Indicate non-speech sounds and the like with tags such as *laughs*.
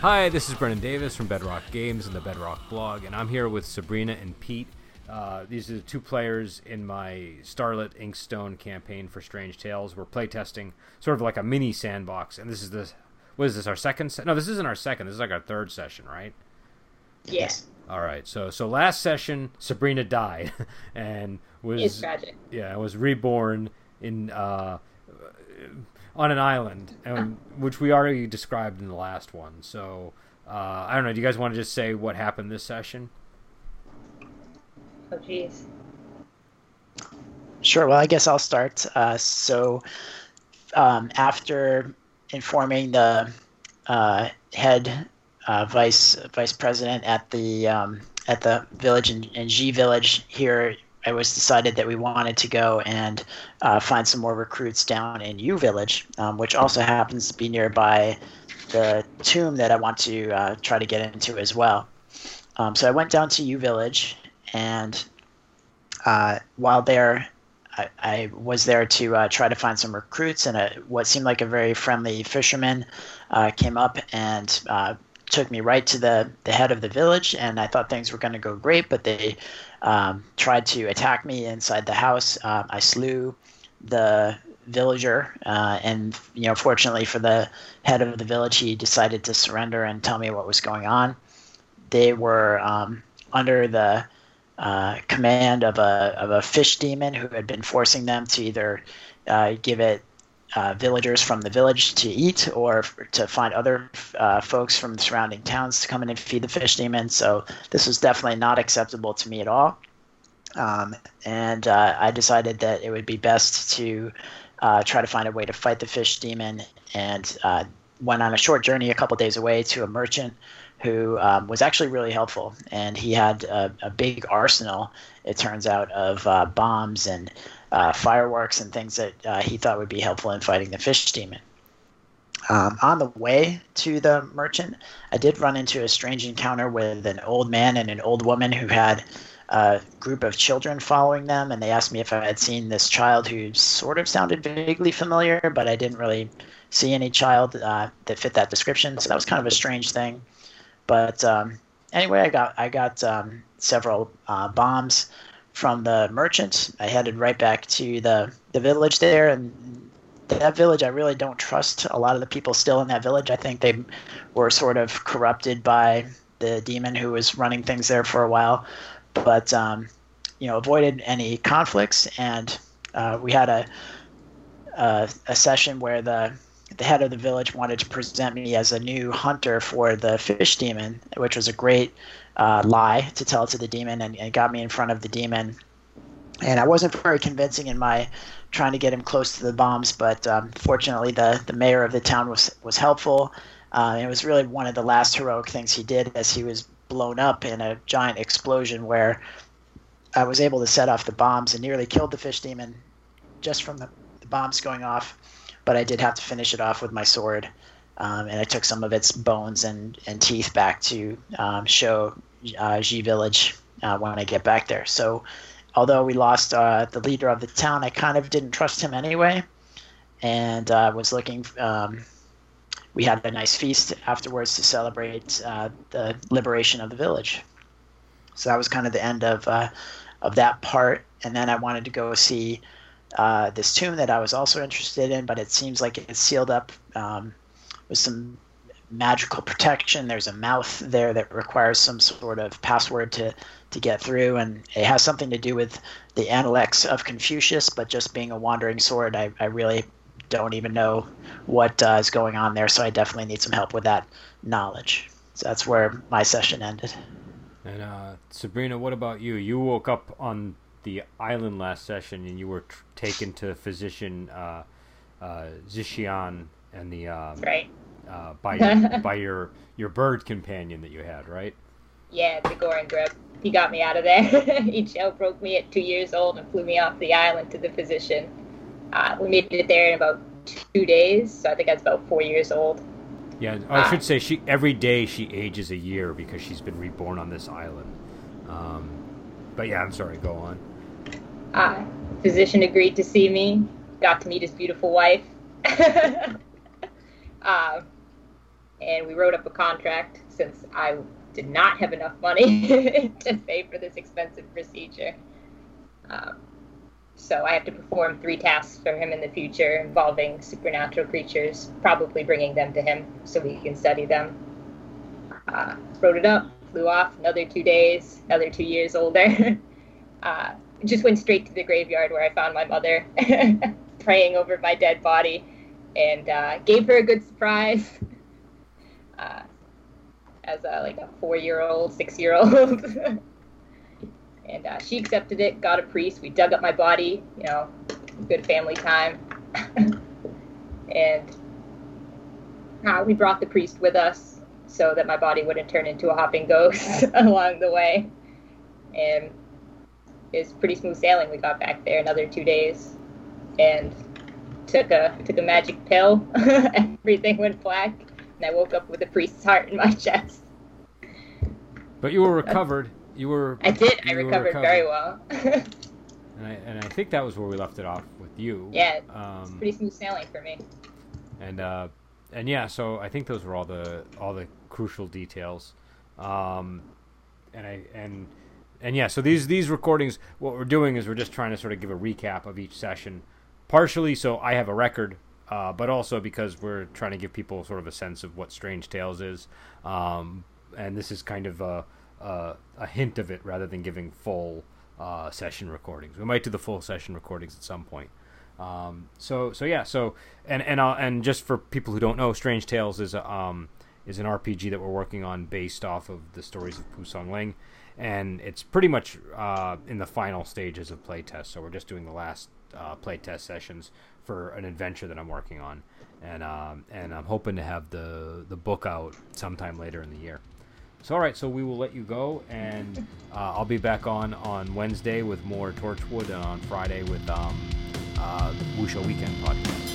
Hi, this is Brendan Davis from Bedrock Games and the Bedrock blog, and I'm here with Sabrina and Pete. Uh, these are the two players in my Starlit Inkstone campaign for Strange Tales. We're playtesting sort of like a mini sandbox, and this is the what is this our second? Se- no, this isn't our second. This is like our third session, right? Yes. All right. So so last session Sabrina died *laughs* and was It's tragic. yeah was reborn in uh, on an island, and, which we already described in the last one. So uh, I don't know. Do you guys want to just say what happened this session? Oh, jeez. Sure. Well, I guess I'll start. Uh, so, um, after informing the uh, head uh, vice vice president at the um, at the village in, in G Village here, it was decided that we wanted to go and uh, find some more recruits down in U Village, um, which also happens to be nearby the tomb that I want to uh, try to get into as well. Um, so I went down to U Village, and uh, while there, I, I was there to uh, try to find some recruits, and a, what seemed like a very friendly fisherman uh, came up and uh, took me right to the, the head of the village. And I thought things were going to go great, but they um, tried to attack me inside the house. Um, I slew the villager, uh, and you know, fortunately for the head of the village, he decided to surrender and tell me what was going on. They were um, under the uh, command of a of a fish demon who had been forcing them to either uh, give it uh, villagers from the village to eat or f- to find other uh, folks from the surrounding towns to come in and feed the fish demon. So this was definitely not acceptable to me at all. Um, and uh, I decided that it would be best to uh, try to find a way to fight the fish demon and uh, went on a short journey a couple days away to a merchant who um, was actually really helpful. And he had a, a big arsenal, it turns out, of uh, bombs and uh, fireworks and things that uh, he thought would be helpful in fighting the fish demon. Um, on the way to the merchant, I did run into a strange encounter with an old man and an old woman who had a group of children following them, and they asked me if I had seen this child who sort of sounded vaguely familiar, but I didn't really see any child uh, that fit that description. So that was kind of a strange thing. But um, anyway, I got I got um, several uh, bombs from the merchant. I headed right back to the the village there, and that village I really don't trust a lot of the people still in that village. I think they were sort of corrupted by the demon who was running things there for a while, but um, you know avoided any conflicts, and uh, we had a, a a session where the the head of the village wanted to present me as a new hunter for the fish demon, which was a great uh, lie to tell to the demon, and, and got me in front of the demon. And I wasn't very convincing in my trying to get him close to the bombs, but um, fortunately, the, the mayor of the town was was helpful. Uh, it was really one of the last heroic things he did, as he was blown up in a giant explosion where I was able to set off the bombs and nearly killed the fish demon just from the, the bombs going off but I did have to finish it off with my sword. Um, and I took some of its bones and, and teeth back to um, show uh, G Village uh, when I get back there. So, although we lost uh, the leader of the town, I kind of didn't trust him anyway, and uh, was looking. Um, we had a nice feast afterwards to celebrate uh, the liberation of the village. So that was kind of the end of uh, of that part, and then I wanted to go see this tomb that I was also interested in, but it seems like it's sealed up um, with some magical protection. There's a mouth there that requires some sort of password to, to get through, and it has something to do with the Analects of Confucius, but just being a wandering sword, I, I really don't even know what uh, is going on there, so I definitely need some help with that knowledge. So that's where my session ended. And uh, Sabrina, what about you? You woke up on the island last session, and you were tr- taken to physician uh, uh, Zishian and the um, Right. Uh, by your, *laughs* by your your bird companion that you had, right? Yeah, the Goring grip. He got me out of there. *laughs* he shell broke me at two years old and flew me off the island to the physician. Uh, we made it there in about two days, so I think I was about four years old. Yeah, I should say she every day she ages a year because she's been reborn on this island. Um, but yeah, I'm sorry. Go on. Uh, physician agreed to see me. Got to meet his beautiful wife. *laughs* uh, and we wrote up a contract since I did not have enough money *laughs* to pay for this expensive procedure. Um, so I have to perform three tasks for him in the future involving supernatural creatures, probably bringing them to him so we can study them. Uh, wrote it up, flew off, another two days, another two years older. *laughs* uh, just went straight to the graveyard where I found my mother *laughs* praying over my dead body and uh, gave her a good surprise. Uh, as a, like a four-year-old, six-year-old, *laughs* and uh, she accepted it. Got a priest. We dug up my body. You know, good family time, *laughs* and uh, we brought the priest with us so that my body wouldn't turn into a hopping ghost *laughs* along the way. And it's pretty smooth sailing. We got back there another two days, and took a took a magic pill. Everything went black and I woke up with a priest's heart in my *laughs* chest. But you were recovered. You were. I did. I recovered, recovered, very well. *laughs* and I and I think that was where we left it off with you. Yeah. Um, pretty smooth sailing for me. And uh, and yeah, so I think those were all the all the crucial details. Um, and I and and yeah, so these these recordings, what we're doing is we're just trying to sort of give a recap of each session, partially so I have a record uh, but also because we're trying to give people sort of a sense of what Strange Tales is. Um, and this is kind of a, a, a, hint of it rather than giving full uh, session recordings. We might do the full session recordings at some point. Um, so so yeah so and and and just for people who don't know, Strange Tales is a, um, is an RPG that we're working on based off of the stories of Pu Song Ling, and it's pretty much uh, in the final stages of playtest. So we're just doing the last uh, playtest sessions for an adventure that I'm working on, and um, and I'm hoping to have the the book out sometime later in the year. So all right, so we will let you go, and uh, I'll be back on on Wednesday with more Torchwood, and on Friday with um, uh, Wuxia Weekend podcast.